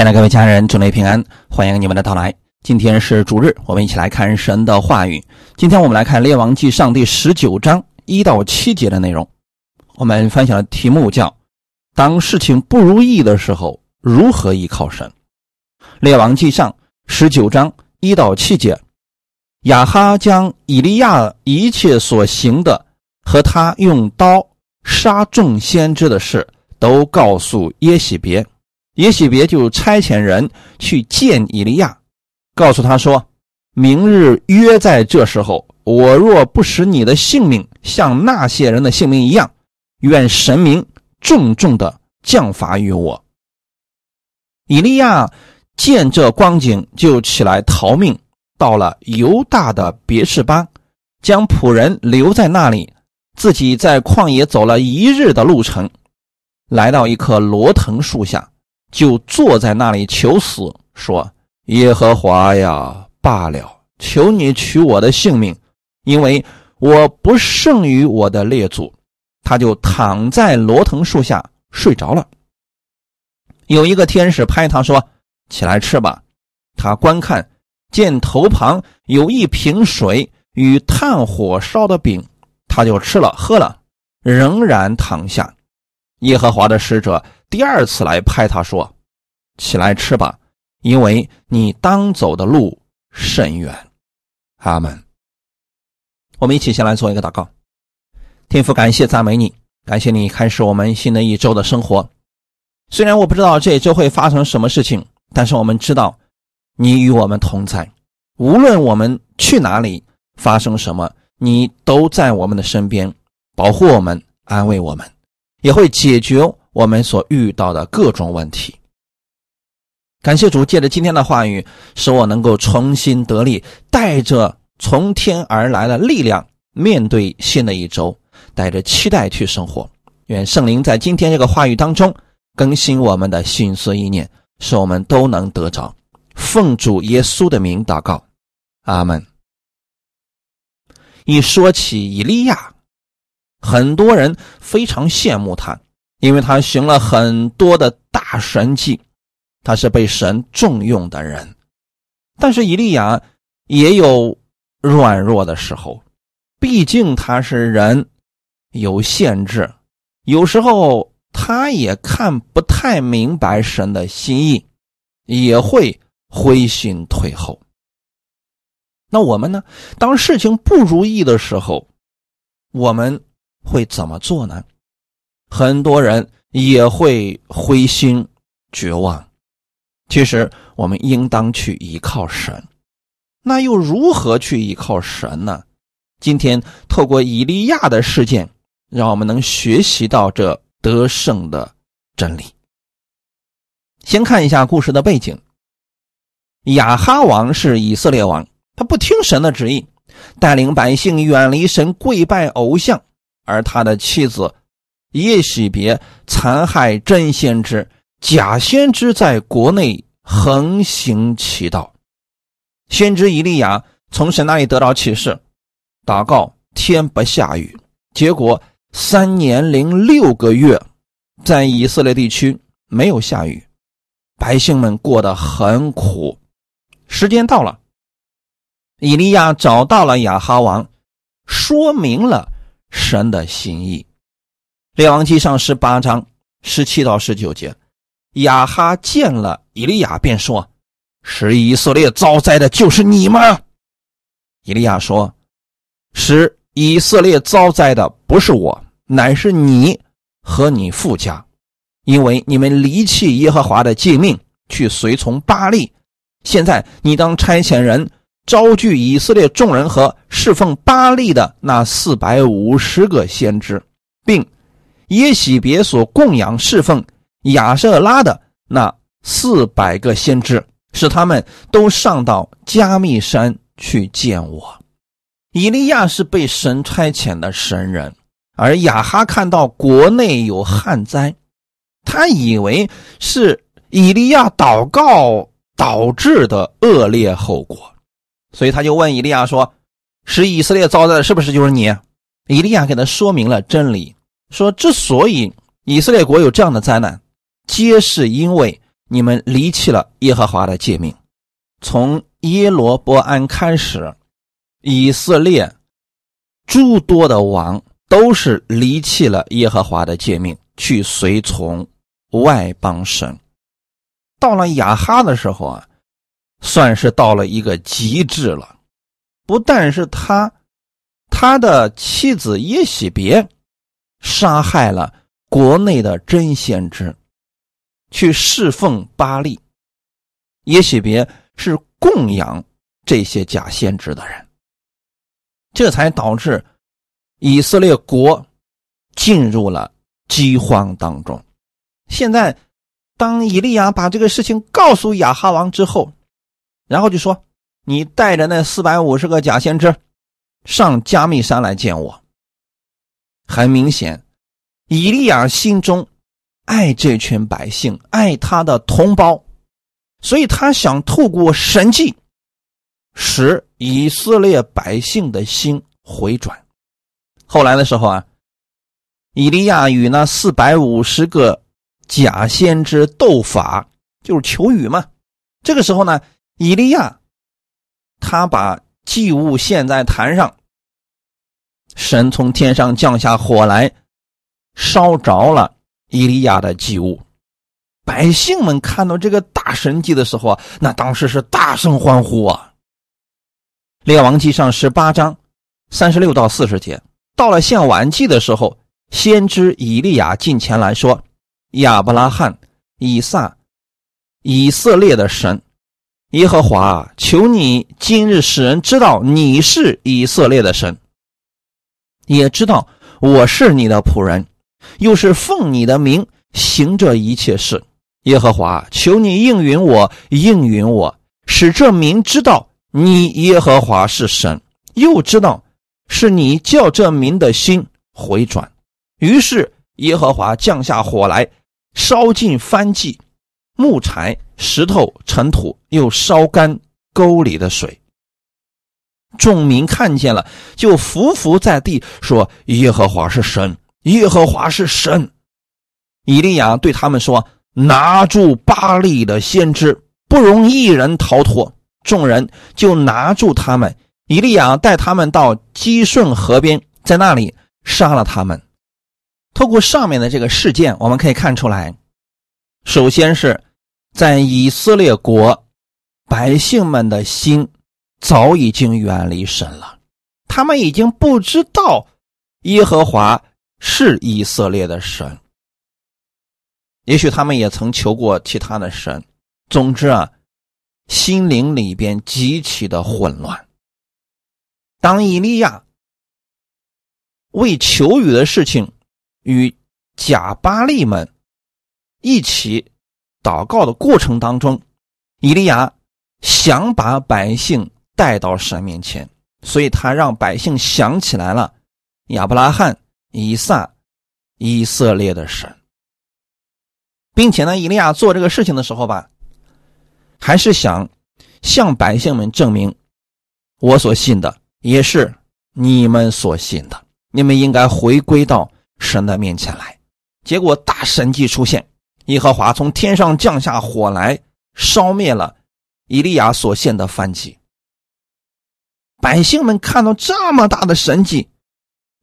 亲爱的各位家人，祝您平安，欢迎你们的到来。今天是主日，我们一起来看神的话语。今天我们来看《列王记上》第十九章一到七节的内容。我们分享的题目叫“当事情不如意的时候，如何依靠神”。《列王记上》十九章一到七节，亚哈将以利亚一切所行的和他用刀杀众先知的事，都告诉耶喜别。耶喜别就差遣人去见以利亚，告诉他说：“明日约在这时候，我若不使你的性命像那些人的性命一样，愿神明重重的降罚于我。”以利亚见这光景，就起来逃命，到了犹大的别是巴，将仆人留在那里，自己在旷野走了一日的路程，来到一棵罗藤树下。就坐在那里求死，说：“耶和华呀，罢了，求你取我的性命，因为我不胜于我的列祖。”他就躺在罗藤树下睡着了。有一个天使拍他说：“起来吃吧。”他观看，见头旁有一瓶水与炭火烧的饼，他就吃了喝了，仍然躺下。耶和华的使者。第二次来拍他说：“起来吃吧，因为你当走的路甚远。”阿门。我们一起先来做一个祷告。天父，感谢赞美你，感谢你开始我们新的一周的生活。虽然我不知道这一周会发生什么事情，但是我们知道你与我们同在。无论我们去哪里，发生什么，你都在我们的身边，保护我们，安慰我们，也会解决。我们所遇到的各种问题，感谢主借着今天的话语，使我能够重新得力，带着从天而来的力量，面对新的一周，带着期待去生活。愿圣灵在今天这个话语当中更新我们的心思意念，使我们都能得着。奉主耶稣的名祷告，阿门。一说起以利亚，很多人非常羡慕他。因为他行了很多的大神迹，他是被神重用的人。但是以利亚也有软弱的时候，毕竟他是人，有限制，有时候他也看不太明白神的心意，也会灰心退后。那我们呢？当事情不如意的时候，我们会怎么做呢？很多人也会灰心绝望。其实，我们应当去依靠神。那又如何去依靠神呢？今天透过以利亚的事件，让我们能学习到这得胜的真理。先看一下故事的背景：亚哈王是以色列王，他不听神的旨意，带领百姓远离神，跪拜偶像，而他的妻子。耶喜别残害真先知，假先知在国内横行其道。先知以利亚从神那里得到启示，祷告天不下雨，结果三年零六个月，在以色列地区没有下雨，百姓们过得很苦。时间到了，以利亚找到了亚哈王，说明了神的心意。列王记上十八章十七到十九节，亚哈见了以利亚，便说：“使以色列遭灾的就是你吗？”以利亚说：“使以色列遭灾的不是我，乃是你和你父家，因为你们离弃耶和华的诫命，去随从巴利。现在你当差遣人招聚以色列众人和侍奉巴利的那四百五十个先知，并。”耶喜别所供养侍奉亚瑟拉的那四百个先知，使他们都上到加密山去见我。以利亚是被神差遣的神人，而亚哈看到国内有旱灾，他以为是以利亚祷告导致的恶劣后果，所以他就问以利亚说：“使以色列遭灾的是不是就是你？”以利亚给他说明了真理。说，之所以以色列国有这样的灾难，皆是因为你们离弃了耶和华的诫命。从耶罗波安开始，以色列诸多的王都是离弃了耶和华的诫命，去随从外邦神。到了亚哈的时候啊，算是到了一个极致了。不但是他，他的妻子耶喜别杀害了国内的真先知，去侍奉巴利。也许别是供养这些假先知的人，这才导致以色列国进入了饥荒当中。现在，当以利亚把这个事情告诉亚哈王之后，然后就说。你带着那四百五十个假先知上加密山来见我。很明显，以利亚心中爱这群百姓，爱他的同胞，所以他想透过神迹使以色列百姓的心回转。后来的时候啊，以利亚与那四百五十个假先知斗法，就是求雨嘛。这个时候呢，以利亚。他把祭物献在坛上，神从天上降下火来，烧着了伊利亚的祭物。百姓们看到这个大神迹的时候啊，那当时是大声欢呼啊。列王记上十八章三十六到四十节，到了献晚祭的时候，先知以利亚进前来说：“亚伯拉罕、以撒、以色列的神。”耶和华，求你今日使人知道你是以色列的神，也知道我是你的仆人，又是奉你的名行这一切事。耶和华，求你应允我，应允我，使这民知道你耶和华是神，又知道是你叫这民的心回转。于是耶和华降下火来，烧尽燔祭。木柴、石头、尘土，又烧干沟里的水。众民看见了，就伏伏在地，说：“耶和华是神，耶和华是神。”以利亚对他们说：“拿住巴利的先知，不容一人逃脱。”众人就拿住他们。以利亚带他们到基顺河边，在那里杀了他们。透过上面的这个事件，我们可以看出来，首先是。在以色列国，百姓们的心早已经远离神了，他们已经不知道耶和华是以色列的神。也许他们也曾求过其他的神。总之啊，心灵里边极其的混乱。当以利亚为求雨的事情与假巴利们一起。祷告的过程当中，以利亚想把百姓带到神面前，所以他让百姓想起来了亚伯拉罕、以撒、以色列的神，并且呢，以利亚做这个事情的时候吧，还是想向百姓们证明我所信的也是你们所信的，你们应该回归到神的面前来。结果大神迹出现。耶和华从天上降下火来，烧灭了以利亚所献的燔祭。百姓们看到这么大的神迹，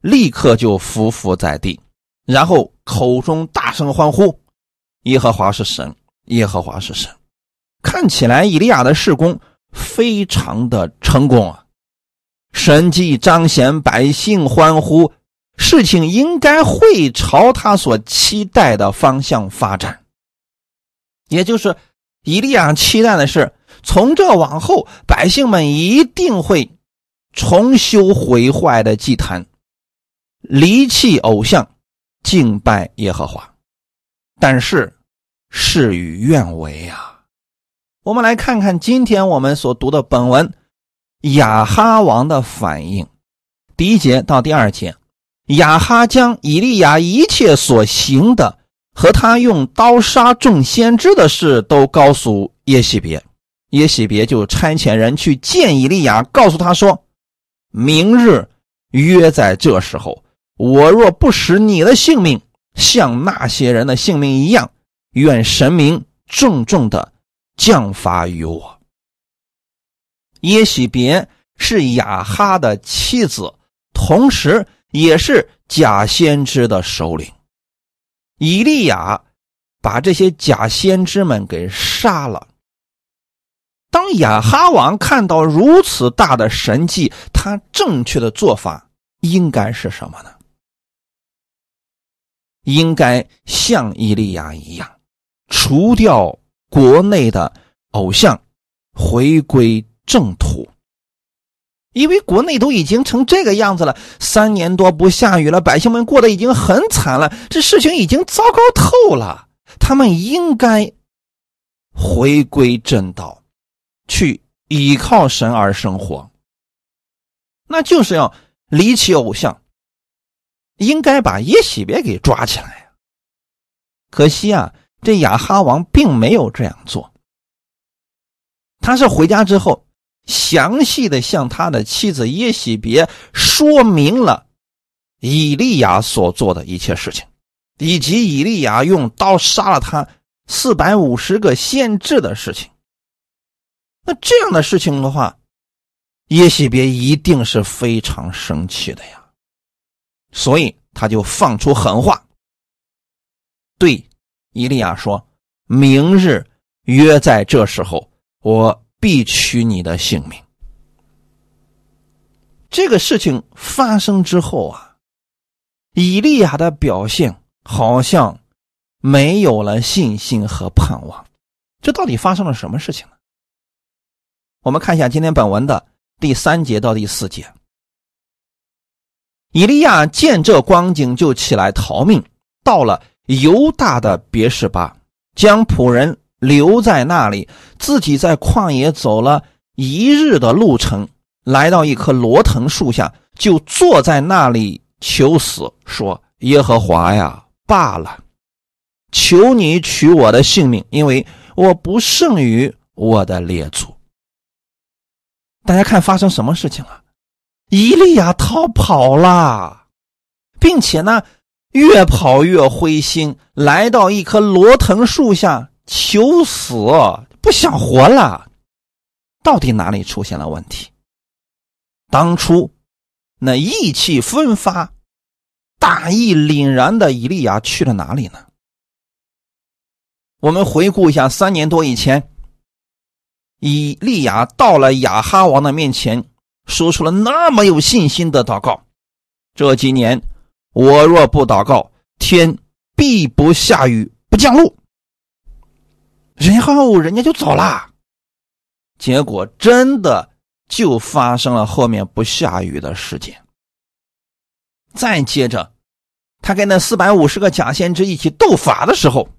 立刻就伏伏在地，然后口中大声欢呼：“耶和华是神，耶和华是神！”看起来以利亚的事工非常的成功啊，神迹彰显，百姓欢呼。事情应该会朝他所期待的方向发展，也就是以利亚期待的是，从这往后，百姓们一定会重修毁坏的祭坛，离弃偶像，敬拜耶和华。但是事与愿违啊！我们来看看今天我们所读的本文，亚哈王的反应，第一节到第二节。亚哈将以利亚一切所行的和他用刀杀众先知的事都告诉耶喜别，耶喜别就差遣人去见以利亚，告诉他说：“明日约在这时候，我若不使你的性命像那些人的性命一样，愿神明重重的降罚于我。耶喜别是亚哈的妻子，同时也是假先知的首领。以利亚把这些假先知们给杀了。当亚哈王看到如此大的神迹，他正确的做法应该是什么呢？应该像伊利亚一样，除掉国内的偶像，回归正途。因为国内都已经成这个样子了，三年多不下雨了，百姓们过得已经很惨了，这事情已经糟糕透了。他们应该回归正道，去依靠神而生活。那就是要离弃偶像。应该把耶喜别给抓起来！可惜啊，这亚哈王并没有这样做。他是回家之后，详细的向他的妻子耶喜别说明了以利亚所做的一切事情，以及以利亚用刀杀了他四百五十个先知的事情。那这样的事情的话，耶喜别一定是非常生气的呀。所以他就放出狠话，对伊利亚说：“明日约在这时候，我必取你的性命。”这个事情发生之后啊，以利亚的表现好像没有了信心和盼望。这到底发生了什么事情呢？我们看一下今天本文的第三节到第四节。以利亚见这光景，就起来逃命，到了犹大的别是巴，将仆人留在那里，自己在旷野走了一日的路程，来到一棵罗藤树下，就坐在那里求死，说：“耶和华呀，罢了，求你取我的性命，因为我不胜于我的列祖。”大家看发生什么事情了？伊利亚逃跑了，并且呢，越跑越灰心，来到一棵罗藤树下求死，不想活了。到底哪里出现了问题？当初那意气风发、大义凛然的伊利亚去了哪里呢？我们回顾一下，三年多以前，以利亚到了亚哈王的面前。说出了那么有信心的祷告，这几年我若不祷告，天必不下雨不降露。然后人家就走了，结果真的就发生了后面不下雨的事件。再接着，他跟那四百五十个假先知一起斗法的时候，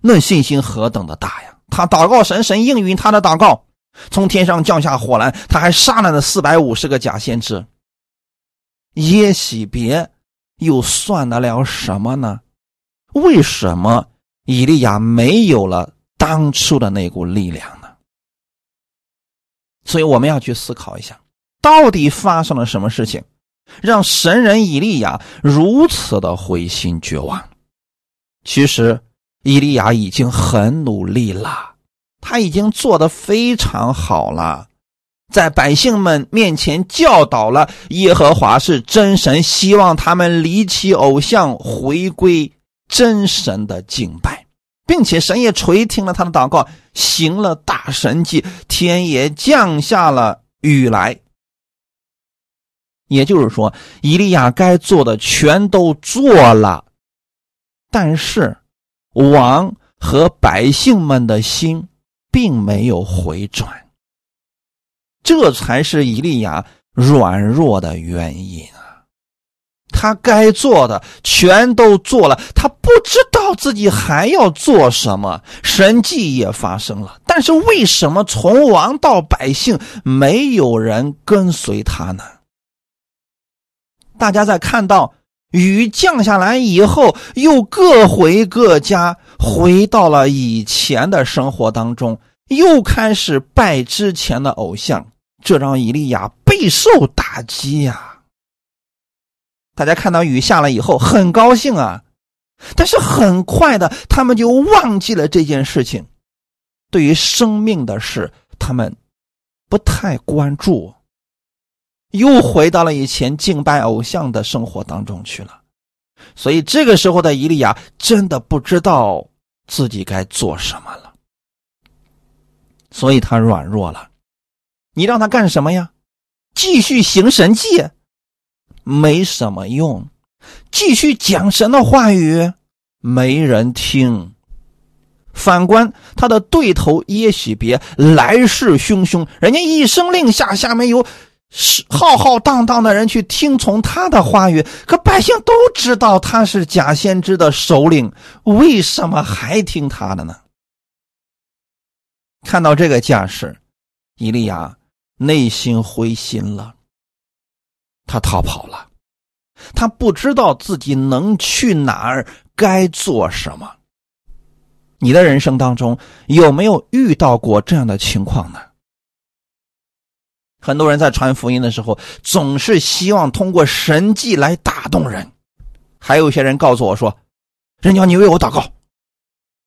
那信心何等的大呀！他祷告神，神应允他的祷告。从天上降下火来，他还杀了那四百五十个假先知。耶喜别又算得了什么呢？为什么以利亚没有了当初的那股力量呢？所以我们要去思考一下，到底发生了什么事情，让神人以利亚如此的灰心绝望？其实，以利亚已经很努力了。他已经做得非常好了，在百姓们面前教导了耶和华是真神，希望他们离弃偶像，回归真神的敬拜，并且神也垂听了他的祷告，行了大神迹，天也降下了雨来。也就是说，以利亚该做的全都做了，但是王和百姓们的心。并没有回转，这才是以利亚软弱的原因啊！他该做的全都做了，他不知道自己还要做什么。神迹也发生了，但是为什么从王到百姓没有人跟随他呢？大家在看到雨降下来以后，又各回各家，回到了以前的生活当中。又开始拜之前的偶像，这让以利亚备受打击呀。大家看到雨下了以后，很高兴啊，但是很快的，他们就忘记了这件事情。对于生命的事，他们不太关注，又回到了以前敬拜偶像的生活当中去了。所以这个时候的伊利亚真的不知道自己该做什么了，所以他软弱了。你让他干什么呀？继续行神迹，没什么用；继续讲神的话语，没人听。反观他的对头耶喜别，来势汹汹，人家一声令下，下面有浩浩荡荡的人去听从他的话语，可百姓都知道他是假先知的首领，为什么还听他的呢？看到这个架势，伊利亚。内心灰心了，他逃跑了，他不知道自己能去哪儿，该做什么。你的人生当中有没有遇到过这样的情况呢？很多人在传福音的时候，总是希望通过神迹来打动人，还有一些人告诉我说：“人家你为我祷告。”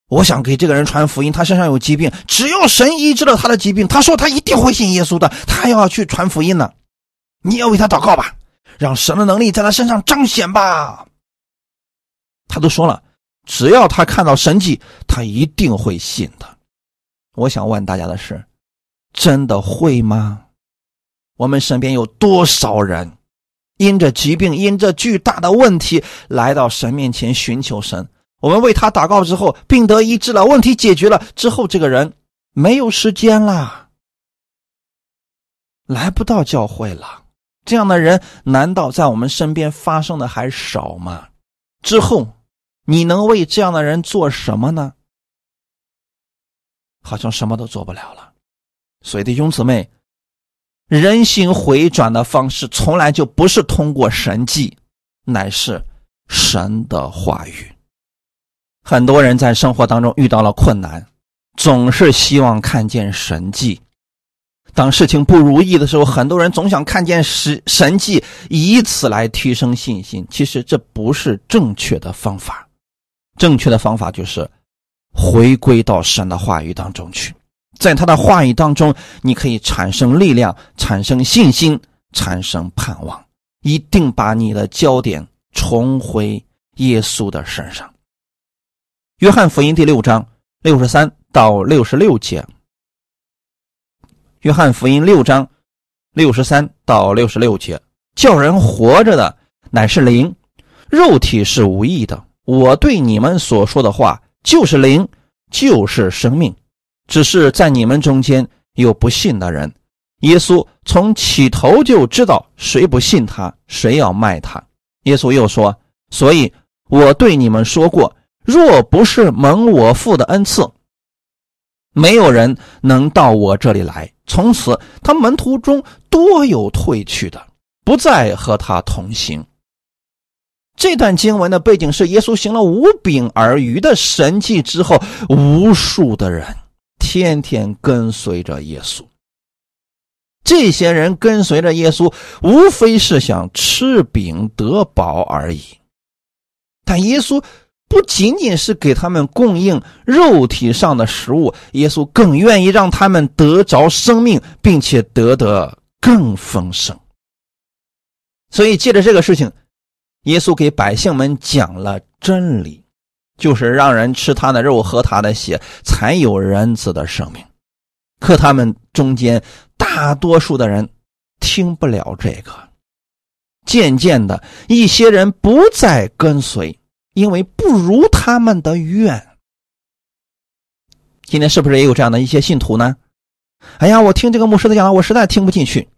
我想给这个人传福音，他身上有疾病，只要神医治了他的疾病，他说他一定会信耶稣的。他要去传福音呢，你要为他祷告吧，让神的能力在他身上彰显吧。他都说了，只要他看到神迹，他一定会信的。我想问大家的是，真的会吗？我们身边有多少人，因着疾病，因着巨大的问题，来到神面前寻求神？我们为他祷告之后，病得医治了，问题解决了之后，这个人没有时间了，来不到教会了。这样的人难道在我们身边发生的还少吗？之后，你能为这样的人做什么呢？好像什么都做不了了。所以弟兄姊妹，人心回转的方式从来就不是通过神迹，乃是神的话语。很多人在生活当中遇到了困难，总是希望看见神迹。当事情不如意的时候，很多人总想看见神神迹，以此来提升信心。其实这不是正确的方法，正确的方法就是回归到神的话语当中去，在他的话语当中，你可以产生力量，产生信心，产生盼望。一定把你的焦点重回耶稣的身上。约翰福音第六章六十三到六十六节。约翰福音六章六十三到六十六节，叫人活着的乃是灵，肉体是无益的。我对你们所说的话就是灵，就是生命。只是在你们中间有不信的人。耶稣从起头就知道谁不信他，谁要卖他。耶稣又说：“所以我对你们说过。”若不是蒙我父的恩赐，没有人能到我这里来。从此，他门徒中多有退去的，不再和他同行。这段经文的背景是：耶稣行了五饼二鱼的神迹之后，无数的人天天跟随着耶稣。这些人跟随着耶稣，无非是想吃饼得饱而已。但耶稣。不仅仅是给他们供应肉体上的食物，耶稣更愿意让他们得着生命，并且得得更丰盛。所以，借着这个事情，耶稣给百姓们讲了真理，就是让人吃他的肉、喝他的血，才有人子的生命。可他们中间大多数的人听不了这个，渐渐的，一些人不再跟随。因为不如他们的愿。今天是不是也有这样的一些信徒呢？哎呀，我听这个牧师的讲，我实在听不进去，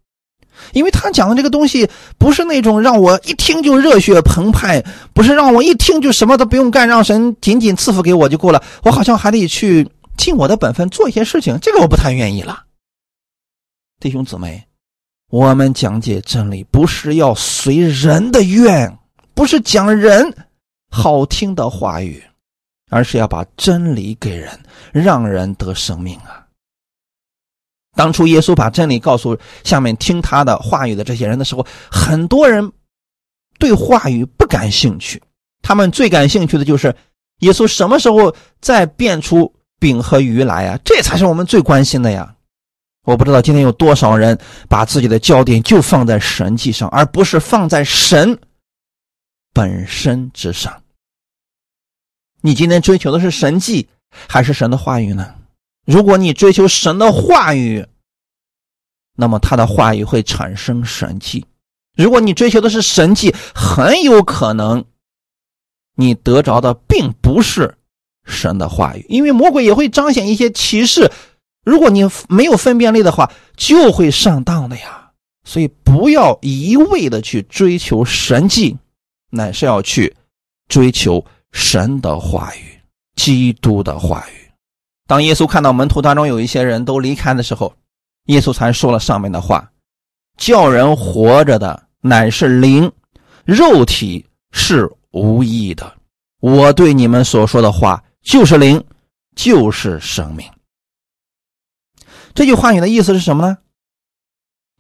因为他讲的这个东西不是那种让我一听就热血澎湃，不是让我一听就什么都不用干，让神仅仅赐福给我就够了。我好像还得去尽我的本分做一些事情，这个我不太愿意了。弟兄姊妹，我们讲解真理不是要随人的愿，不是讲人。好听的话语，而是要把真理给人，让人得生命啊！当初耶稣把真理告诉下面听他的话语的这些人的时候，很多人对话语不感兴趣，他们最感兴趣的就是耶稣什么时候再变出饼和鱼来呀？这才是我们最关心的呀！我不知道今天有多少人把自己的焦点就放在神迹上，而不是放在神本身之上。你今天追求的是神迹还是神的话语呢？如果你追求神的话语，那么他的话语会产生神迹；如果你追求的是神迹，很有可能你得着的并不是神的话语，因为魔鬼也会彰显一些歧视。如果你没有分辨力的话，就会上当的呀。所以不要一味的去追求神迹，乃是要去追求神的话语、基督的话语。当耶稣看到门徒当中有一些人都离开的时候，耶稣才说了上面的话：“叫人活着的乃是灵，肉体是无益的。我对你们所说的话就是灵，就是生命。”这句话语的意思是什么呢？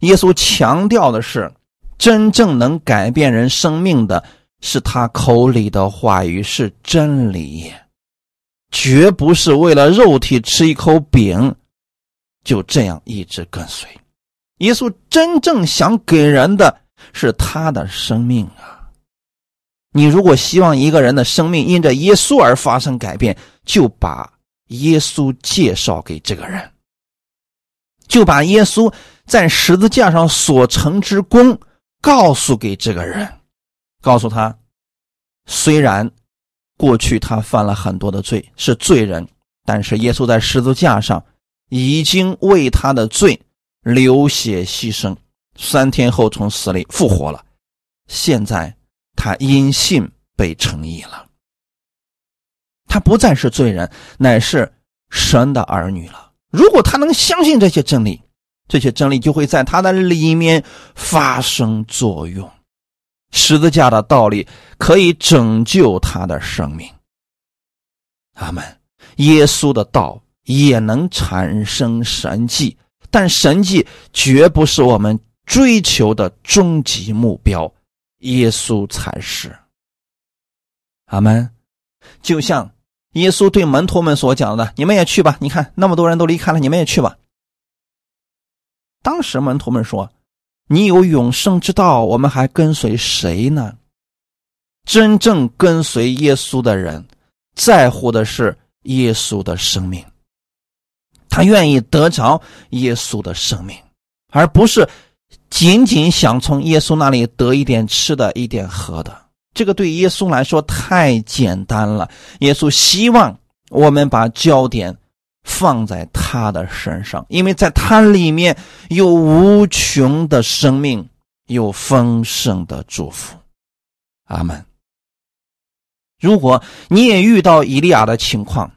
耶稣强调的是，真正能改变人生命的是他口里的话语，是真理，绝不是为了肉体吃一口饼，就这样一直跟随。耶稣真正想给人的是他的生命啊！你如果希望一个人的生命因着耶稣而发生改变，就把耶稣介绍给这个人。就把耶稣在十字架上所成之功告诉给这个人，告诉他，虽然过去他犯了很多的罪，是罪人，但是耶稣在十字架上已经为他的罪流血牺牲，三天后从死里复活了，现在他因信被称义了，他不再是罪人，乃是神的儿女了。如果他能相信这些真理，这些真理就会在他的里面发生作用。十字架的道理可以拯救他的生命。阿门。耶稣的道也能产生神迹，但神迹绝不是我们追求的终极目标，耶稣才是。阿门。就像。耶稣对门徒们所讲的：“你们也去吧，你看那么多人都离开了，你们也去吧。”当时门徒们说：“你有永生之道，我们还跟随谁呢？”真正跟随耶稣的人，在乎的是耶稣的生命，他愿意得着耶稣的生命，而不是仅仅想从耶稣那里得一点吃的、一点喝的。这个对耶稣来说太简单了。耶稣希望我们把焦点放在他的身上，因为在他里面有无穷的生命，有丰盛的祝福。阿门。如果你也遇到以利亚的情况，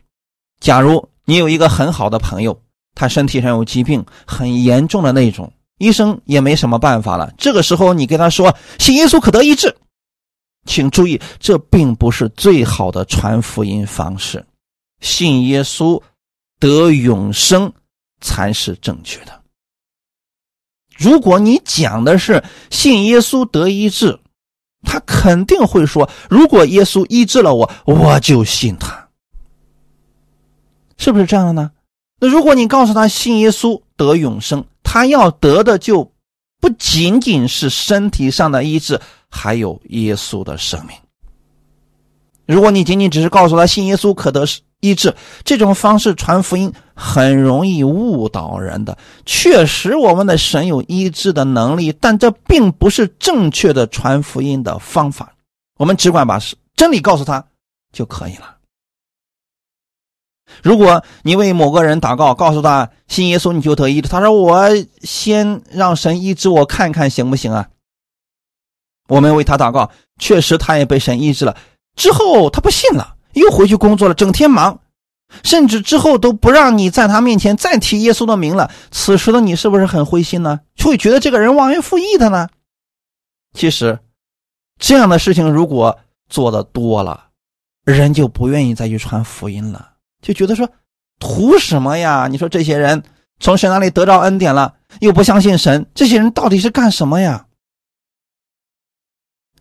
假如你有一个很好的朋友，他身体上有疾病，很严重的那种，医生也没什么办法了。这个时候，你跟他说：“信耶稣可得医治。”请注意，这并不是最好的传福音方式。信耶稣得永生才是正确的。如果你讲的是信耶稣得医治，他肯定会说：“如果耶稣医治了我，我就信他。”是不是这样的呢？那如果你告诉他信耶稣得永生，他要得的就不仅仅是身体上的医治。还有耶稣的生命。如果你仅仅只是告诉他信耶稣可得医治，这种方式传福音很容易误导人的。确实，我们的神有医治的能力，但这并不是正确的传福音的方法。我们只管把真理告诉他就可以了。如果你为某个人祷告，告诉他信耶稣你就得医治，他说我先让神医治我看看行不行啊？我们为他祷告，确实他也被神医治了。之后他不信了，又回去工作了，整天忙，甚至之后都不让你在他面前再提耶稣的名了。此时的你是不是很灰心呢？就会觉得这个人忘恩负义的呢？其实，这样的事情如果做的多了，人就不愿意再去传福音了，就觉得说图什么呀？你说这些人从神那里得到恩典了，又不相信神，这些人到底是干什么呀？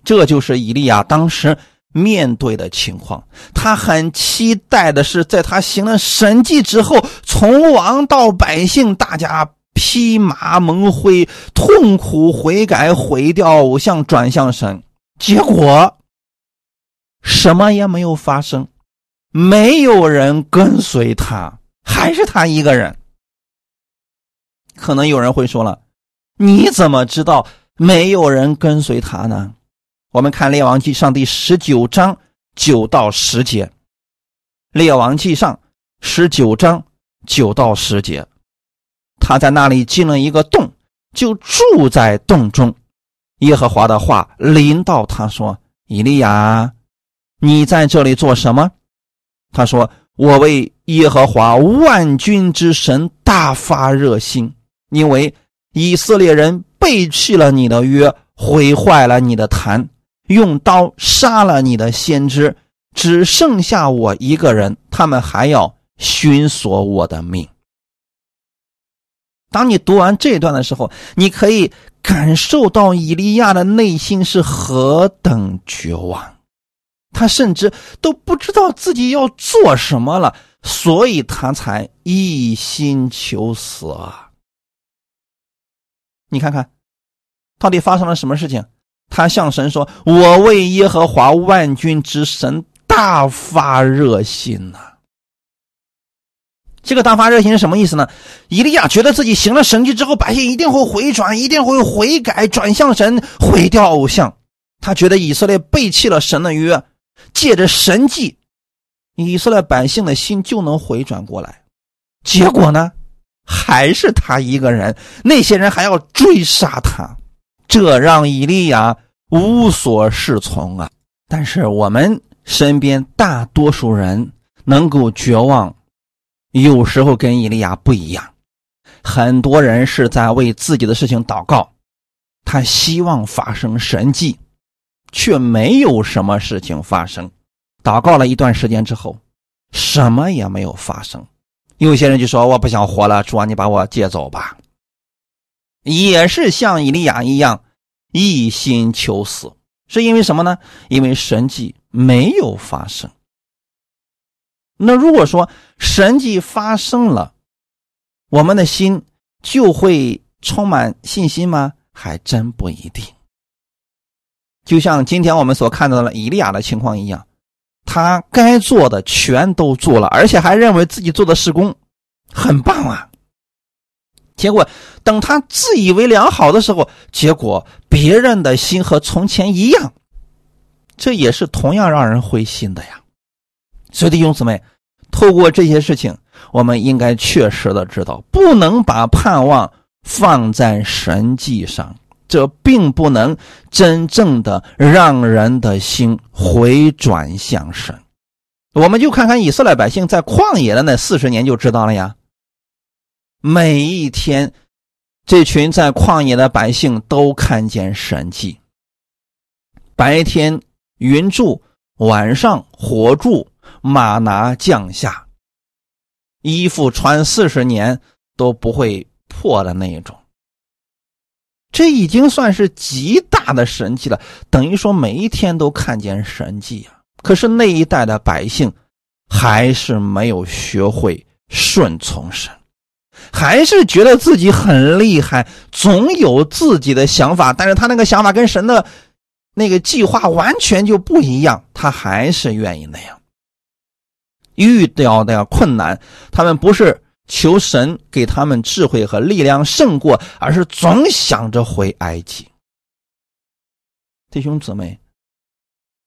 这就是以利亚当时面对的情况，他很期待的是，在他行了神迹之后，从王到百姓，大家披麻蒙灰，痛苦悔改，毁掉偶像，转向神。结果什么也没有发生，没有人跟随他，还是他一个人。可能有人会说了：“你怎么知道没有人跟随他呢？”我们看《列王记上》第十九章九到十节，《列王记上》十九章九到十节，他在那里进了一个洞，就住在洞中。耶和华的话临到他说：“以利亚，你在这里做什么？”他说：“我为耶和华万军之神大发热心，因为以色列人背弃了你的约，毁坏了你的坛。”用刀杀了你的先知，只剩下我一个人，他们还要寻索我的命。当你读完这段的时候，你可以感受到以利亚的内心是何等绝望，他甚至都不知道自己要做什么了，所以他才一心求死啊！你看看，到底发生了什么事情？他向神说：“我为耶和华万军之神大发热心呐。”这个大发热心是什么意思呢？以利亚觉得自己行了神迹之后，百姓一定会回转，一定会悔改，转向神，毁掉偶像。他觉得以色列背弃了神的约，借着神迹，以色列百姓的心就能回转过来。结果呢，还是他一个人，那些人还要追杀他。这让以利亚无所适从啊！但是我们身边大多数人能够绝望，有时候跟以利亚不一样。很多人是在为自己的事情祷告，他希望发生神迹，却没有什么事情发生。祷告了一段时间之后，什么也没有发生。有些人就说：“我不想活了，主啊，你把我接走吧。”也是像以利亚一样一心求死，是因为什么呢？因为神迹没有发生。那如果说神迹发生了，我们的心就会充满信心吗？还真不一定。就像今天我们所看到的以利亚的情况一样，他该做的全都做了，而且还认为自己做的施工很棒啊。结果，等他自以为良好的时候，结果别人的心和从前一样，这也是同样让人灰心的呀。所以弟兄姊妹，透过这些事情，我们应该确实的知道，不能把盼望放在神迹上，这并不能真正的让人的心回转向神。我们就看看以色列百姓在旷野的那四十年就知道了呀。每一天，这群在旷野的百姓都看见神迹。白天云柱，晚上火柱，马拿降下，衣服穿四十年都不会破的那一种。这已经算是极大的神迹了，等于说每一天都看见神迹啊。可是那一代的百姓还是没有学会顺从神。还是觉得自己很厉害，总有自己的想法，但是他那个想法跟神的那个计划完全就不一样，他还是愿意那样。遇到的困难，他们不是求神给他们智慧和力量胜过，而是总想着回埃及。弟兄姊妹，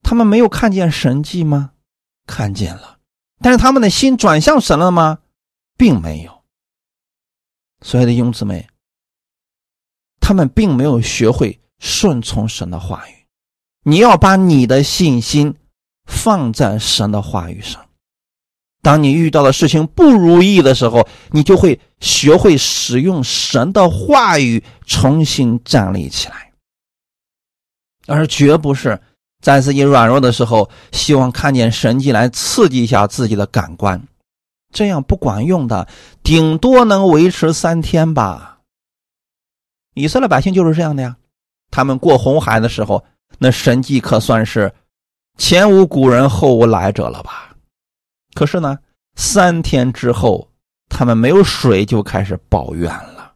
他们没有看见神迹吗？看见了，但是他们的心转向神了吗？并没有。所有的兄姊妹，他们并没有学会顺从神的话语。你要把你的信心放在神的话语上。当你遇到的事情不如意的时候，你就会学会使用神的话语重新站立起来，而绝不是在自己软弱的时候，希望看见神迹来刺激一下自己的感官。这样不管用的，顶多能维持三天吧。以色列百姓就是这样的呀。他们过红海的时候，那神迹可算是前无古人后无来者了吧？可是呢，三天之后，他们没有水就开始抱怨了。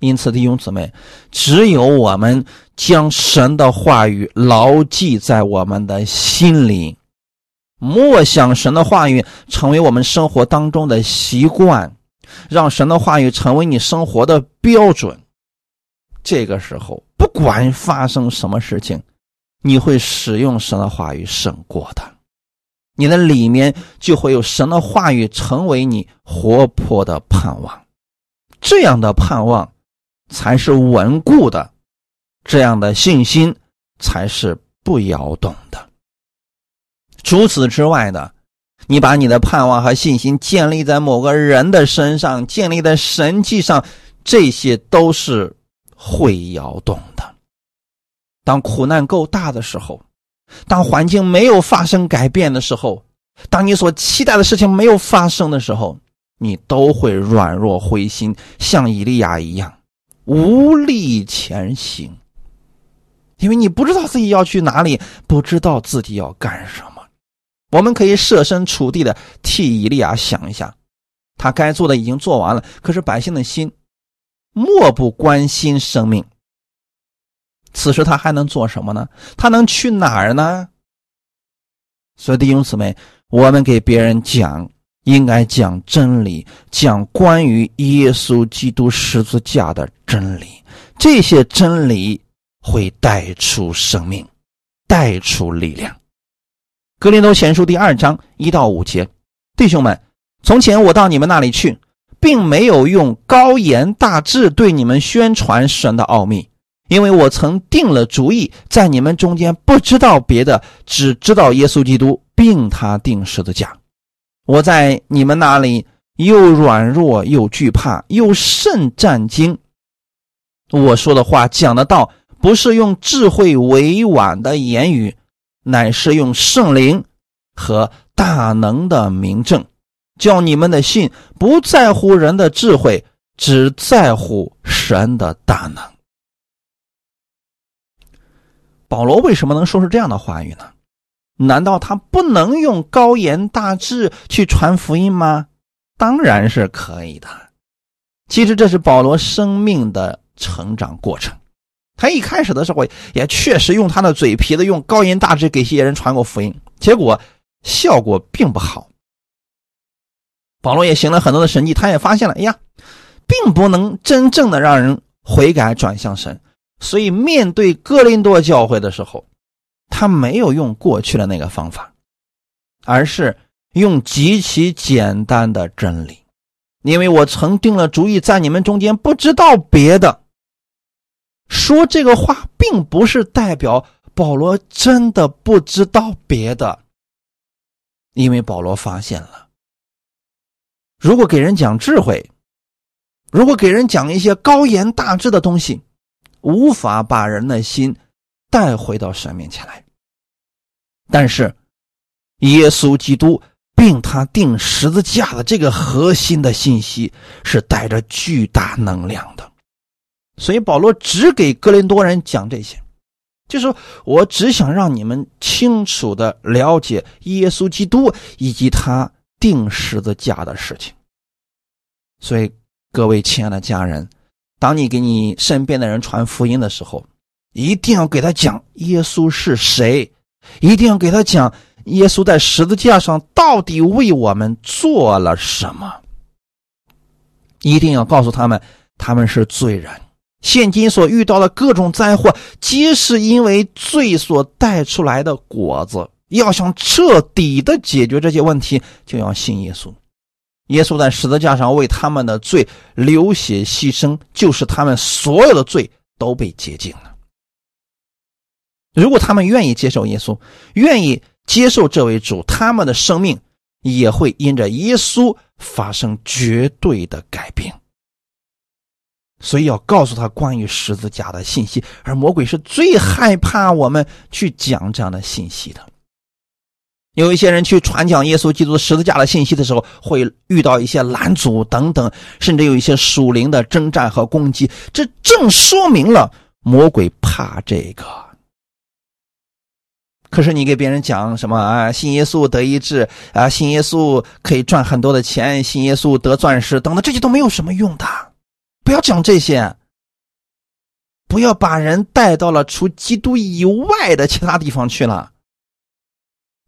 因此，弟兄姊妹，只有我们将神的话语牢记在我们的心里，默想神的话语，成为我们生活当中的习惯，让神的话语成为你生活的标准。这个时候，不管发生什么事情，你会使用神的话语胜过的，你的里面就会有神的话语成为你活泼的盼望，这样的盼望才是稳固的，这样的信心才是不摇动的。除此之外的，你把你的盼望和信心建立在某个人的身上，建立在神迹上，这些都是。会摇动的。当苦难够大的时候，当环境没有发生改变的时候，当你所期待的事情没有发生的时候，你都会软弱灰心，像以利亚一样无力前行，因为你不知道自己要去哪里，不知道自己要干什么。我们可以设身处地的替以利亚想一下，他该做的已经做完了，可是百姓的心。漠不关心生命，此时他还能做什么呢？他能去哪儿呢？所以弟兄姊妹，我们给别人讲，应该讲真理，讲关于耶稣基督十字架的真理。这些真理会带出生命，带出力量。格林多前书第二章一到五节，弟兄们，从前我到你们那里去。并没有用高言大志对你们宣传神的奥秘，因为我曾定了主意，在你们中间不知道别的，只知道耶稣基督，并他定十字架。我在你们那里又软弱又惧怕，又甚战惊。我说的话讲的道，不是用智慧委婉的言语，乃是用圣灵和大能的明证。叫你们的信不在乎人的智慧，只在乎神的大能。保罗为什么能说出这样的话语呢？难道他不能用高言大志去传福音吗？当然是可以的。其实这是保罗生命的成长过程。他一开始的时候也确实用他的嘴皮子，用高音大志给一些人传过福音，结果效果并不好。保罗也行了很多的神迹，他也发现了，哎呀，并不能真正的让人悔改转向神。所以面对哥林多教会的时候，他没有用过去的那个方法，而是用极其简单的真理。因为我曾定了主意，在你们中间不知道别的。说这个话，并不是代表保罗真的不知道别的，因为保罗发现了。如果给人讲智慧，如果给人讲一些高言大志的东西，无法把人的心带回到神面前来。但是，耶稣基督并他定十字架的这个核心的信息是带着巨大能量的，所以保罗只给哥林多人讲这些，就是我只想让你们清楚的了解耶稣基督以及他。定十字架的事情，所以各位亲爱的家人，当你给你身边的人传福音的时候，一定要给他讲耶稣是谁，一定要给他讲耶稣在十字架上到底为我们做了什么，一定要告诉他们他们是罪人，现今所遇到的各种灾祸，皆是因为罪所带出来的果子。要想彻底的解决这些问题，就要信耶稣。耶稣在十字架上为他们的罪流血牺牲，就是他们所有的罪都被洁净了。如果他们愿意接受耶稣，愿意接受这位主，他们的生命也会因着耶稣发生绝对的改变。所以要告诉他关于十字架的信息，而魔鬼是最害怕我们去讲这样的信息的。有一些人去传讲耶稣基督十字架的信息的时候，会遇到一些拦阻等等，甚至有一些属灵的征战和攻击。这正说明了魔鬼怕这个。可是你给别人讲什么啊？信耶稣得医治啊，信耶稣可以赚很多的钱，信耶稣得钻石等等，这些都没有什么用的。不要讲这些，不要把人带到了除基督以外的其他地方去了。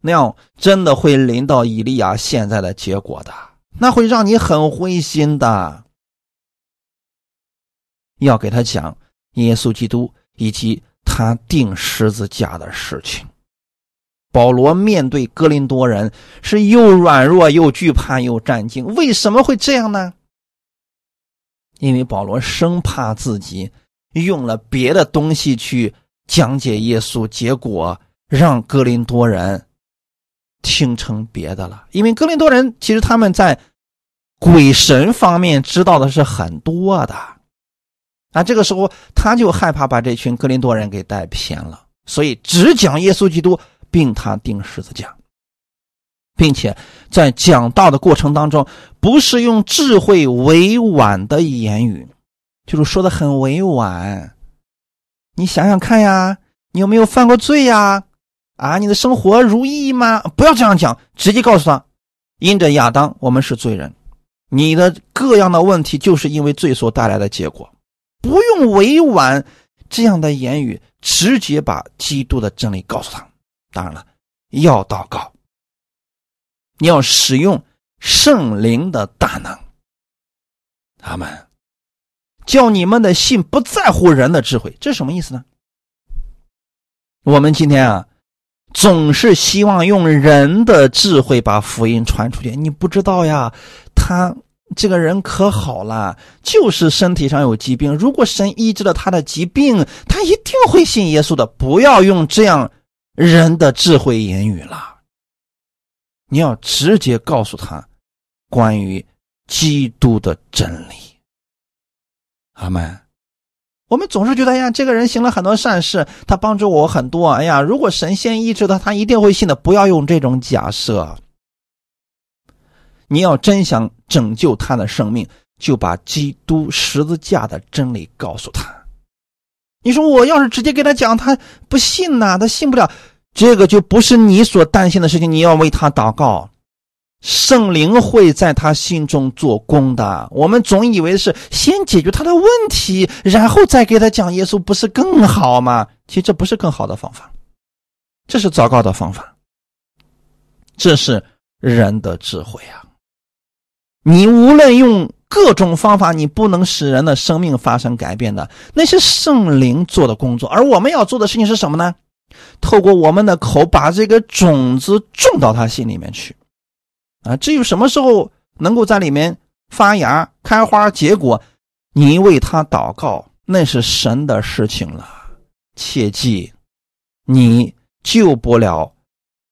那样真的会临到以利亚现在的结果的，那会让你很灰心的。要给他讲耶稣基督以及他钉十字架的事情。保罗面对哥林多人是又软弱又惧怕又战惊，为什么会这样呢？因为保罗生怕自己用了别的东西去讲解耶稣，结果让哥林多人。听成别的了，因为哥林多人其实他们在鬼神方面知道的是很多的，啊，这个时候他就害怕把这群哥林多人给带偏了，所以只讲耶稣基督，并他钉十字架，并且在讲道的过程当中，不是用智慧委婉的言语，就是说的很委婉。你想想看呀，你有没有犯过罪呀？啊，你的生活如意吗？不要这样讲，直接告诉他，因着亚当，我们是罪人，你的各样的问题就是因为罪所带来的结果，不用委婉这样的言语，直接把基督的真理告诉他。当然了，要祷告，你要使用圣灵的大能，他们叫你们的信不在乎人的智慧，这是什么意思呢？我们今天啊。总是希望用人的智慧把福音传出去。你不知道呀，他这个人可好了，就是身体上有疾病。如果神医治了他的疾病，他一定会信耶稣的。不要用这样人的智慧言语了，你要直接告诉他关于基督的真理。阿门。我们总是觉得，哎呀，这个人行了很多善事，他帮助我很多。哎呀，如果神仙医治他，他一定会信的。不要用这种假设。你要真想拯救他的生命，就把基督十字架的真理告诉他。你说我要是直接给他讲，他不信呐，他信不了。这个就不是你所担心的事情。你要为他祷告。圣灵会在他心中做工的。我们总以为是先解决他的问题，然后再给他讲耶稣，不是更好吗？其实这不是更好的方法，这是糟糕的方法。这是人的智慧啊！你无论用各种方法，你不能使人的生命发生改变的。那是圣灵做的工作，而我们要做的事情是什么呢？透过我们的口，把这个种子种到他心里面去。啊，至于什么时候能够在里面发芽、开花、结果，你为他祷告，那是神的事情了。切记，你救不了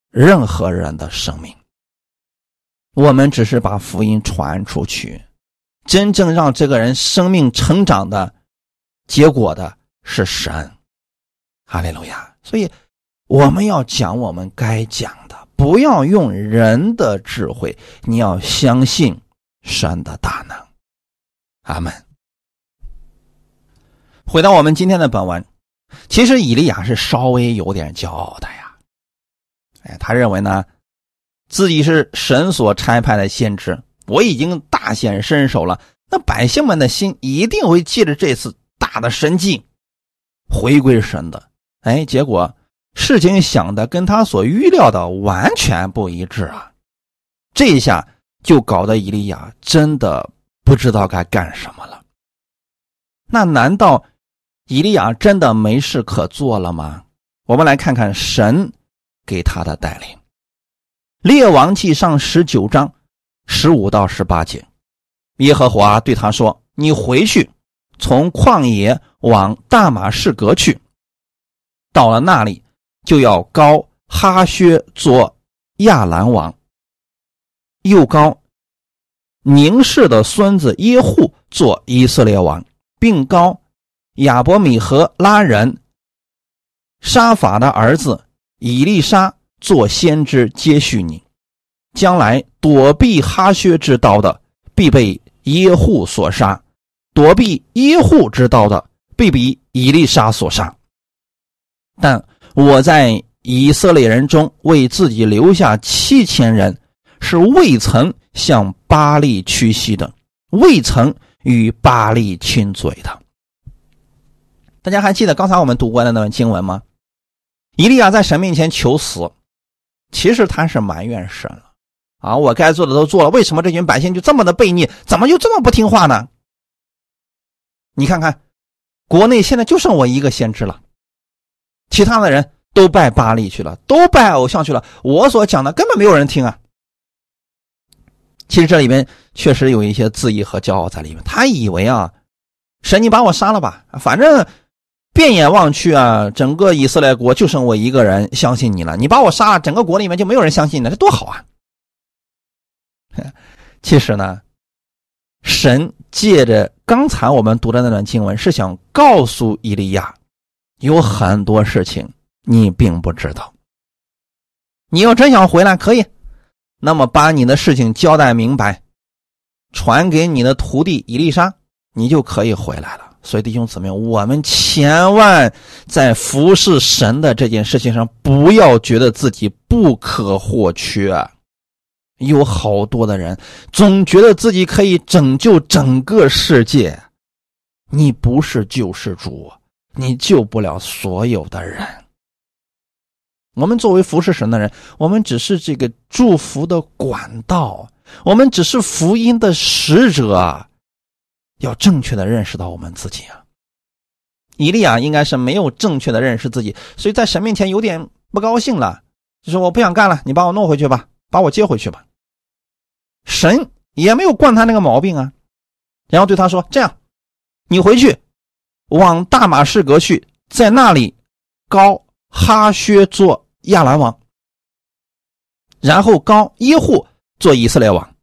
任何人的生命。我们只是把福音传出去，真正让这个人生命成长的结果的是神。哈利路亚！所以我们要讲我们该讲的。不要用人的智慧，你要相信神的大能。阿门。回到我们今天的本文，其实以利亚是稍微有点骄傲的呀。哎，他认为呢，自己是神所差派的先知，我已经大显身手了，那百姓们的心一定会借着这次大的神迹回归神的。哎，结果。事情想的跟他所预料的完全不一致啊！这一下就搞得以利亚真的不知道该干什么了。那难道以利亚真的没事可做了吗？我们来看看神给他的带领，《列王记上》十九章十五到十八节，耶和华对他说：“你回去，从旷野往大马士革去，到了那里。”就要高哈薛做亚兰王，又高宁氏的孙子耶户做以色列王，并高亚伯米和拉人沙法的儿子以利沙做先知接续你。将来躲避哈薛之刀的，必被耶户所杀；躲避耶户之刀的，必被以利沙所杀。但我在以色列人中为自己留下七千人，是未曾向巴利屈膝的，未曾与巴利亲嘴的。大家还记得刚才我们读过的那段经文吗？以利亚在神面前求死，其实他是埋怨神了啊！我该做的都做了，为什么这群百姓就这么的悖逆？怎么就这么不听话呢？你看看，国内现在就剩我一个先知了，其他的人。都拜巴利去了，都拜偶像去了。我所讲的根本没有人听啊！其实这里面确实有一些自义和骄傲在里面。他以为啊，神你把我杀了吧，反正遍眼望去啊，整个以色列国就剩我一个人相信你了。你把我杀了，整个国里面就没有人相信你了，这多好啊！其实呢，神借着刚才我们读的那段经文，是想告诉以利亚，有很多事情。你并不知道，你要真想回来，可以，那么把你的事情交代明白，传给你的徒弟伊丽莎，你就可以回来了。所以弟兄姊妹，我们千万在服侍神的这件事情上，不要觉得自己不可或缺。有好多的人总觉得自己可以拯救整个世界，你不是救世主，你救不了所有的人。我们作为服侍神的人，我们只是这个祝福的管道，我们只是福音的使者，要正确的认识到我们自己啊。以利亚应该是没有正确的认识自己，所以在神面前有点不高兴了，就说我不想干了，你把我弄回去吧，把我接回去吧。神也没有惯他那个毛病啊，然后对他说：“这样，你回去往大马士革去，在那里高哈薛做。”亚兰王，然后高耶户做以色列王，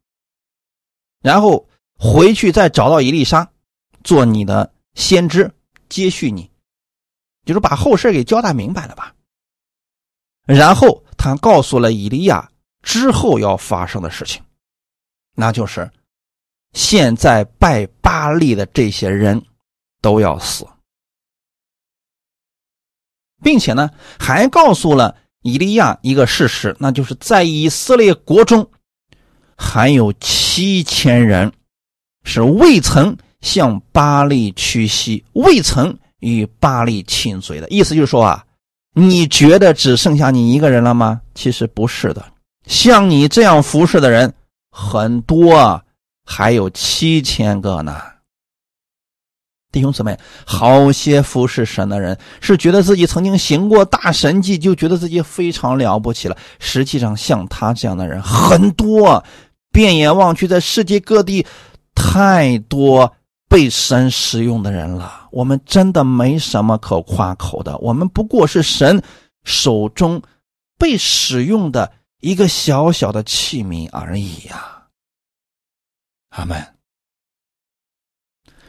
然后回去再找到伊丽莎做你的先知，接续你，就是把后事给交代明白了吧。然后他告诉了以利亚之后要发生的事情，那就是现在拜巴利的这些人都要死，并且呢还告诉了。以利亚一个事实，那就是在以色列国中，还有七千人是未曾向巴利屈膝、未曾与巴利亲嘴的。意思就是说啊，你觉得只剩下你一个人了吗？其实不是的，像你这样服侍的人很多，啊，还有七千个呢。弟兄姊妹，好些服侍神的人是觉得自己曾经行过大神迹，就觉得自己非常了不起了。实际上，像他这样的人很多，遍眼望去，在世界各地太多被神使用的人了。我们真的没什么可夸口的，我们不过是神手中被使用的一个小小的器皿而已呀。阿门。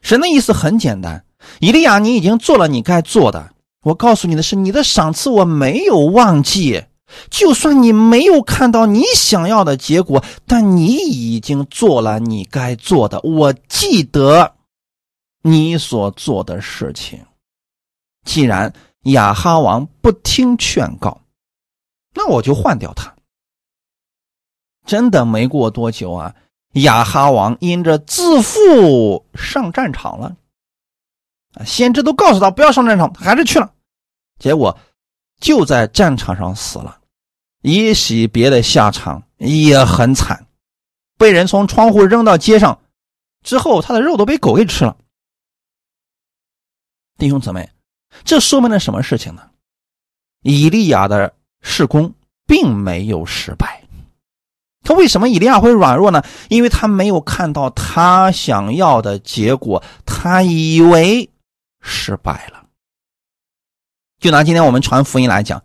神的意思很简单，以利亚，你已经做了你该做的。我告诉你的是，你的赏赐我没有忘记。就算你没有看到你想要的结果，但你已经做了你该做的。我记得你所做的事情。既然亚哈王不听劝告，那我就换掉他。真的没过多久啊。亚哈王因着自负上战场了，先知都告诉他不要上战场，他还是去了，结果就在战场上死了。以喜别的下场也很惨，被人从窗户扔到街上，之后他的肉都被狗给吃了。弟兄姊妹，这说明了什么事情呢？以利亚的事工并没有失败。他为什么以利亚会软弱呢？因为他没有看到他想要的结果，他以为失败了。就拿今天我们传福音来讲，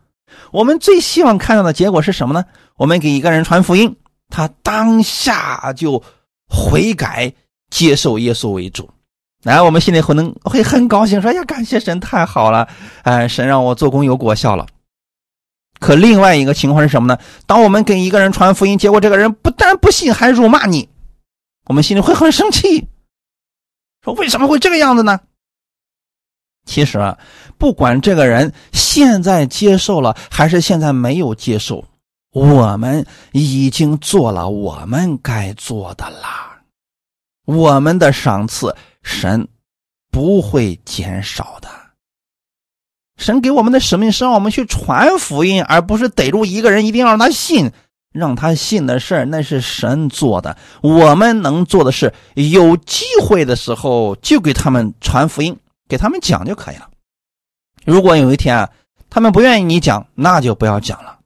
我们最希望看到的结果是什么呢？我们给一个人传福音，他当下就悔改，接受耶稣为主，然后我们心里可能会很高兴，说：“呀，感谢神，太好了！哎，神让我做工有果效了。”可另外一个情况是什么呢？当我们给一个人传福音，结果这个人不但不信，还辱骂你，我们心里会很生气，说为什么会这个样子呢？其实啊，不管这个人现在接受了还是现在没有接受，我们已经做了我们该做的啦。我们的赏赐，神不会减少的。神给我们的使命是让我们去传福音，而不是逮住一个人一定要让他信，让他信的事儿那是神做的。我们能做的是，有机会的时候就给他们传福音。给他们讲就可以了。如果有一天啊，他们不愿意你讲，那就不要讲了。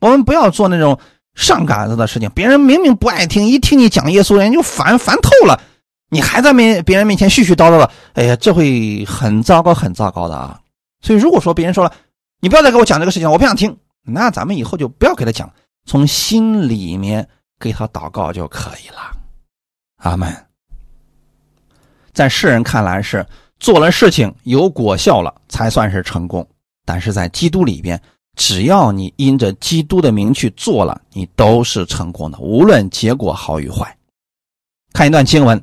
我们不要做那种上杆子的事情。别人明明不爱听，一听你讲耶稣，人就烦烦透了。你还在面别人面前絮絮叨叨的，哎呀，这会很糟糕，很糟糕的啊。所以，如果说别人说了，你不要再给我讲这个事情，我不想听，那咱们以后就不要给他讲，从心里面给他祷告就可以了。阿门。在世人看来是。做了事情有果效了，才算是成功。但是在基督里边，只要你因着基督的名去做了，你都是成功的，无论结果好与坏。看一段经文，《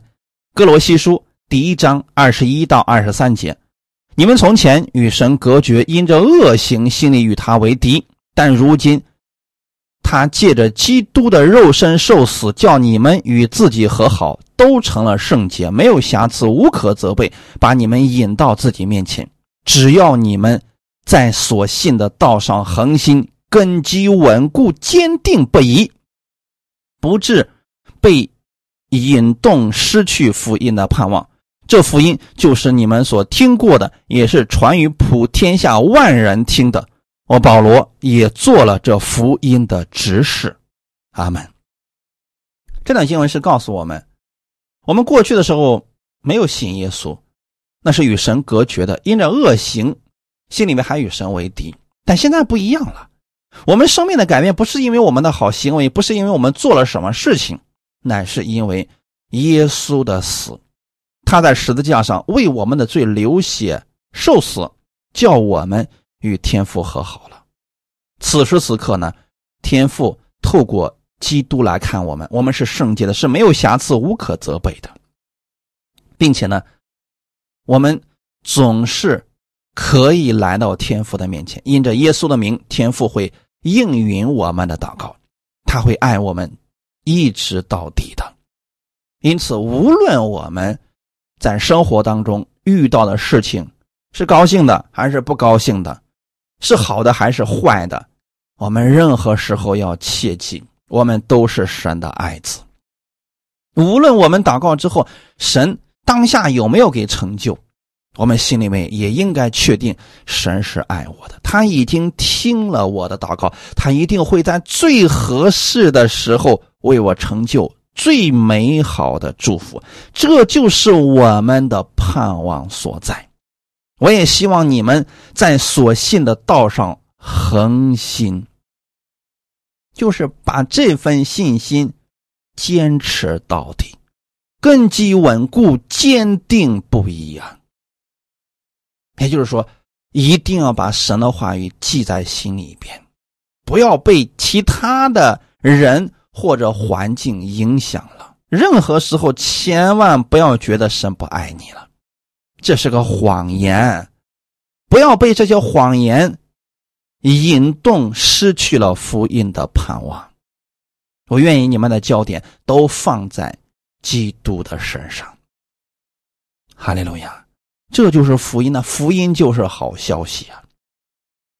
哥罗西书》第一章二十一到二十三节：你们从前与神隔绝，因着恶行，心里与他为敌；但如今，他借着基督的肉身受死，叫你们与自己和好。都成了圣洁，没有瑕疵，无可责备，把你们引到自己面前。只要你们在所信的道上恒心，根基稳固，坚定不移，不致被引动，失去福音的盼望。这福音就是你们所听过的，也是传于普天下万人听的。我保罗也做了这福音的执事。阿门。这段经文是告诉我们。我们过去的时候没有信耶稣，那是与神隔绝的，因着恶行，心里面还与神为敌。但现在不一样了，我们生命的改变不是因为我们的好行为，不是因为我们做了什么事情，乃是因为耶稣的死，他在十字架上为我们的罪流血受死，叫我们与天父和好了。此时此刻呢，天父透过。基督来看我们，我们是圣洁的，是没有瑕疵、无可责备的，并且呢，我们总是可以来到天父的面前，因着耶稣的名，天父会应允我们的祷告，他会爱我们一直到底的。因此，无论我们在生活当中遇到的事情是高兴的还是不高兴的，是好的还是坏的，我们任何时候要切记。我们都是神的爱子，无论我们祷告之后，神当下有没有给成就，我们心里面也应该确定神是爱我的，他已经听了我的祷告，他一定会在最合适的时候为我成就最美好的祝福，这就是我们的盼望所在。我也希望你们在所信的道上恒心。就是把这份信心坚持到底，根基稳固，坚定不移啊！也就是说，一定要把神的话语记在心里边，不要被其他的人或者环境影响了。任何时候，千万不要觉得神不爱你了，这是个谎言，不要被这些谎言。引动失去了福音的盼望。我愿意你们的焦点都放在基督的身上。哈利路亚，这就是福音呢。福音就是好消息啊！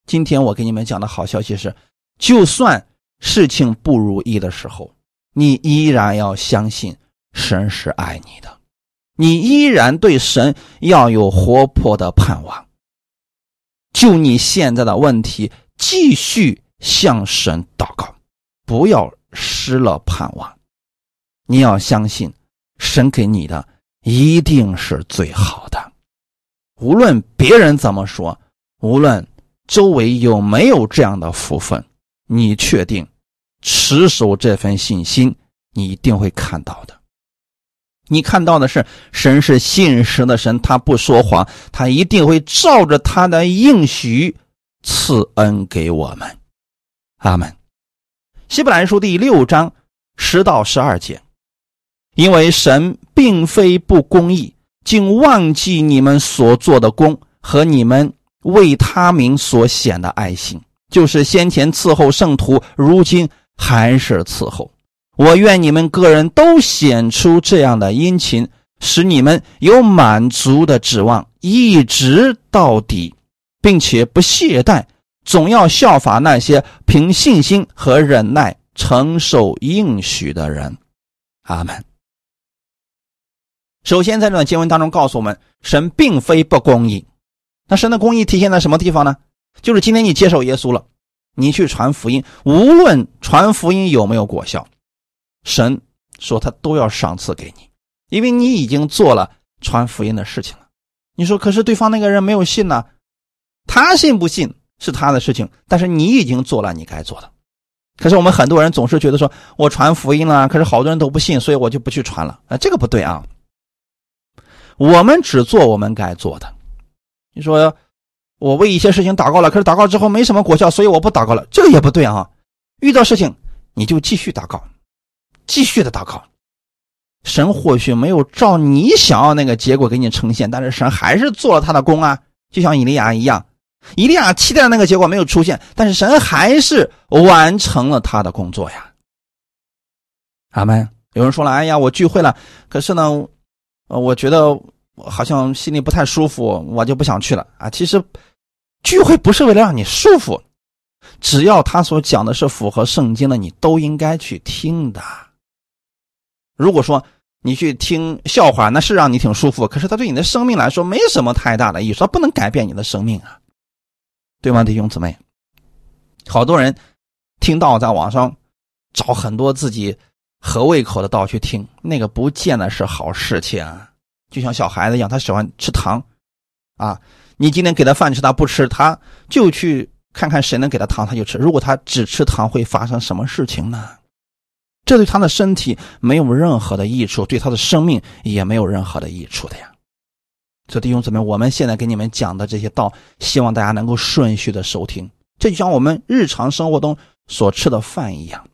今天我给你们讲的好消息是，就算事情不如意的时候，你依然要相信神是爱你的，你依然对神要有活泼的盼望。就你现在的问题，继续向神祷告，不要失了盼望。你要相信，神给你的一定是最好的。无论别人怎么说，无论周围有没有这样的福分，你确定持守这份信心，你一定会看到的。你看到的是，神是信实的神，他不说谎，他一定会照着他的应许赐恩给我们。阿门。希伯来书第六章十到十二节，因为神并非不公义，竟忘记你们所做的功和你们为他名所显的爱心，就是先前伺候圣徒，如今还是伺候。我愿你们个人都显出这样的殷勤，使你们有满足的指望，一直到底，并且不懈怠，总要效法那些凭信心和忍耐承受应许的人。阿门。首先，在这段经文当中告诉我们，神并非不公义。那神的公义体现在什么地方呢？就是今天你接受耶稣了，你去传福音，无论传福音有没有果效。神说他都要赏赐给你，因为你已经做了传福音的事情了。你说，可是对方那个人没有信呢？他信不信是他的事情，但是你已经做了你该做的。可是我们很多人总是觉得说，我传福音了，可是好多人都不信，所以我就不去传了。啊，这个不对啊！我们只做我们该做的。你说我为一些事情祷告了，可是祷告之后没什么果效，所以我不祷告了，这个也不对啊！遇到事情你就继续祷告。继续的祷告，神或许没有照你想要那个结果给你呈现，但是神还是做了他的工啊，就像以利亚一样，以利亚期待的那个结果没有出现，但是神还是完成了他的工作呀。阿门。有人说了，哎呀，我聚会了，可是呢，呃，我觉得好像心里不太舒服，我就不想去了啊。其实聚会不是为了让你舒服，只要他所讲的是符合圣经的，你都应该去听的。如果说你去听笑话，那是让你挺舒服，可是他对你的生命来说没什么太大的意思，不能改变你的生命啊，对吗，弟兄姊妹？好多人听到在网上找很多自己合胃口的道去听，那个不见得是好事情啊。就像小孩子一样，他喜欢吃糖啊，你今天给他饭吃，他不吃，他就去看看谁能给他糖，他就吃。如果他只吃糖，会发生什么事情呢？这对他的身体没有任何的益处，对他的生命也没有任何的益处的呀。所以弟兄姊妹，我们现在给你们讲的这些道，希望大家能够顺序的收听。这就像我们日常生活中所吃的饭一样，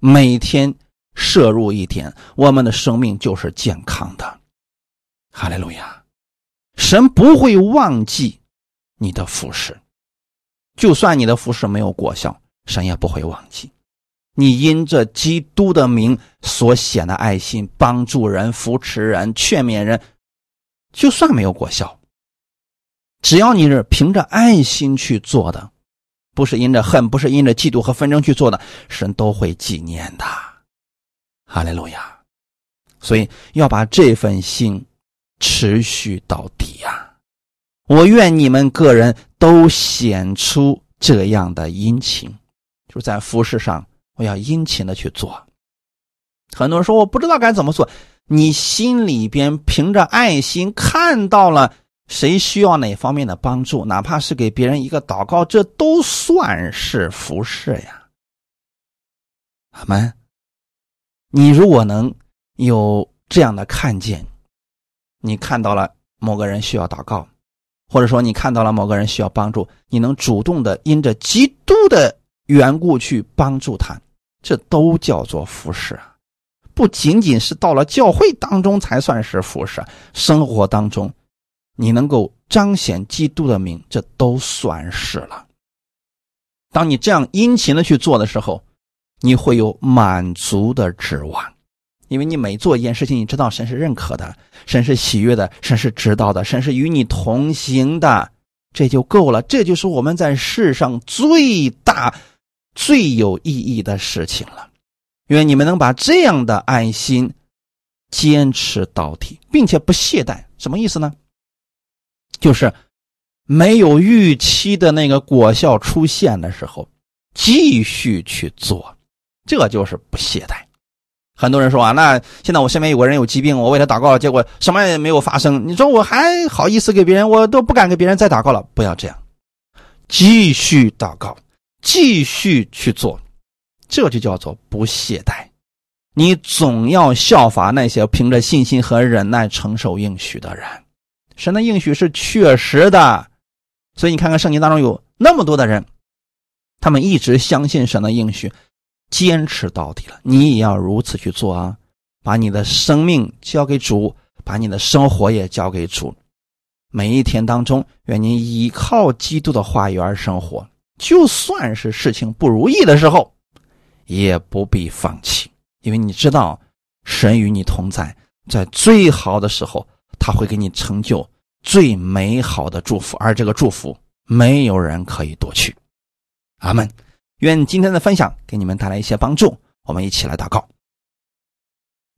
每天摄入一点，我们的生命就是健康的。哈利路亚！神不会忘记你的服侍，就算你的服侍没有果效，神也不会忘记。你因着基督的名所显的爱心，帮助人、扶持人、劝勉人，就算没有果效，只要你是凭着爱心去做的，不是因着恨，不是因着嫉妒和纷争去做的，神都会纪念的。哈利路亚！所以要把这份心持续到底呀！我愿你们个人都显出这样的殷勤，就在服饰上。我要殷勤的去做。很多人说我不知道该怎么做，你心里边凭着爱心看到了谁需要哪方面的帮助，哪怕是给别人一个祷告，这都算是服侍呀。阿门。你如果能有这样的看见，你看到了某个人需要祷告，或者说你看到了某个人需要帮助，你能主动的因着基督的缘故去帮助他。这都叫做服侍啊，不仅仅是到了教会当中才算是服侍，生活当中，你能够彰显基督的名，这都算是了。当你这样殷勤的去做的时候，你会有满足的指望，因为你每做一件事情，你知道神是认可的，神是喜悦的，神是知道的，神是与你同行的，这就够了。这就是我们在世上最大。最有意义的事情了，愿你们能把这样的爱心坚持到底，并且不懈怠。什么意思呢？就是没有预期的那个果效出现的时候，继续去做，这就是不懈怠。很多人说啊，那现在我身边有个人有疾病，我为他祷告，结果什么也没有发生。你说我还好意思给别人？我都不敢给别人再祷告了。不要这样，继续祷告。继续去做，这就叫做不懈怠。你总要效法那些凭着信心和忍耐承受应许的人。神的应许是确实的，所以你看看圣经当中有那么多的人，他们一直相信神的应许，坚持到底了。你也要如此去做啊！把你的生命交给主，把你的生活也交给主。每一天当中，愿你依靠基督的话语而生活。就算是事情不如意的时候，也不必放弃，因为你知道神与你同在，在最好的时候，他会给你成就最美好的祝福，而这个祝福没有人可以夺去。阿门。愿今天的分享给你们带来一些帮助。我们一起来祷告。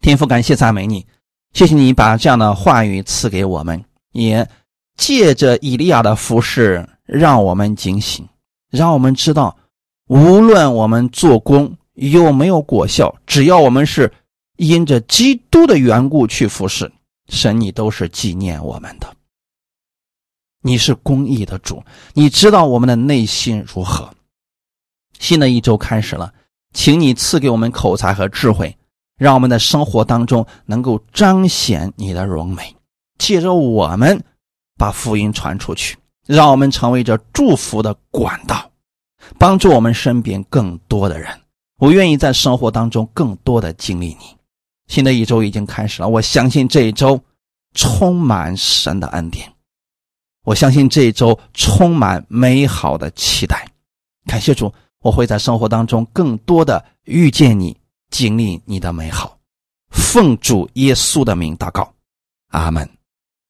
天父，感谢赞美你，谢谢你把这样的话语赐给我们，也借着以利亚的服饰，让我们警醒。让我们知道，无论我们做工有没有果效，只要我们是因着基督的缘故去服侍神，你都是纪念我们的。你是公义的主，你知道我们的内心如何。新的一周开始了，请你赐给我们口才和智慧，让我们的生活当中能够彰显你的荣美，借着我们把福音传出去。让我们成为这祝福的管道，帮助我们身边更多的人。我愿意在生活当中更多的经历你。新的一周已经开始了，我相信这一周充满神的恩典，我相信这一周充满美好的期待。感谢主，我会在生活当中更多的遇见你，经历你的美好。奉主耶稣的名祷告，阿门。